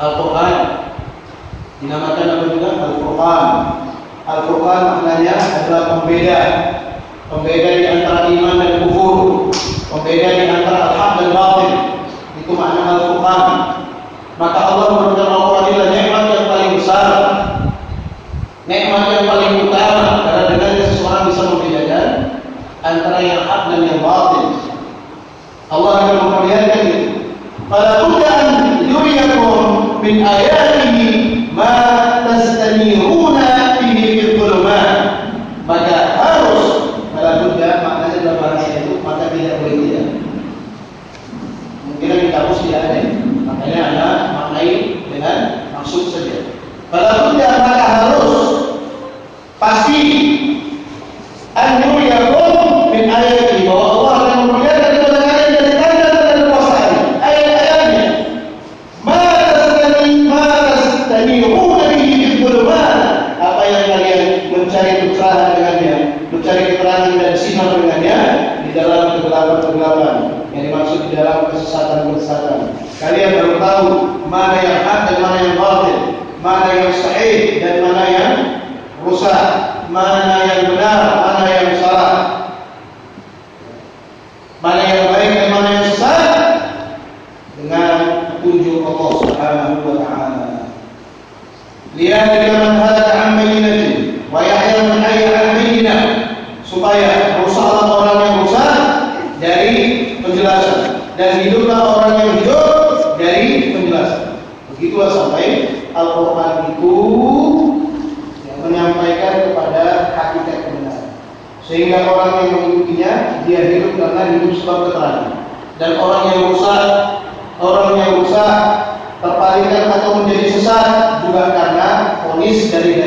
Al-Quran. Dinamakan apa juga? Al-Quran. Al-Quran maknanya adalah pembeda. Pembeda di antara iman dan kufur. Pembeda di antara al-haq dan batil itu makna Al-Quran. Maka Allah memberikan Al-Quran adalah nikmat yang paling besar. Nikmat yang paling utama. Karena dengannya seseorang bisa membedakan antara yang hak dan yang batil Allah akan memperlihatkan itu An yuriyakum min ayatihi ma tastaniruna fihi fil dhulumat. Maka harus fala budda maknanya dalam bahasa itu maka tidak boleh tidak. Mungkin di kamus tidak ada. Makanya ada maknai dengan maksud saja. Fala budda maka harus pasti an yuriyakum min ayatihi bahwa Allah akan memperlihatkan kepada kalian dari tanda-tanda kekuasaan ayat-ayatnya ma tastani ma tastaniruna bihi fil dhulumat apa yang kalian mencari keterangan dengannya mencari keterangan dan sinar dengannya di dalam kegelapan-kegelapan yang dimaksud di dalam kesesatan-kesesatan. Kalian baru tahu mana yang hak dan mana yang batil mana yang sahih dan mana yang rusak mana yang benar mana yang salah. Mana yang baik dan mana yang sesat? Dengan petunjuk Allah Subhanahu wa taala. Lihat man halaka an bayyinatin wa yahya man hayya supaya penjelasan dan hiduplah orang yang hidup dari penjelasan. Begitulah sampai Al-Quran itu menyampaikan kepada hakikat kebenaran. Sehingga orang yang mengikutinya dia hidup karena hidup sebab keterangan. Dan orang yang rusak, orang yang rusak terpalingkan atau menjadi sesat juga karena vonis dari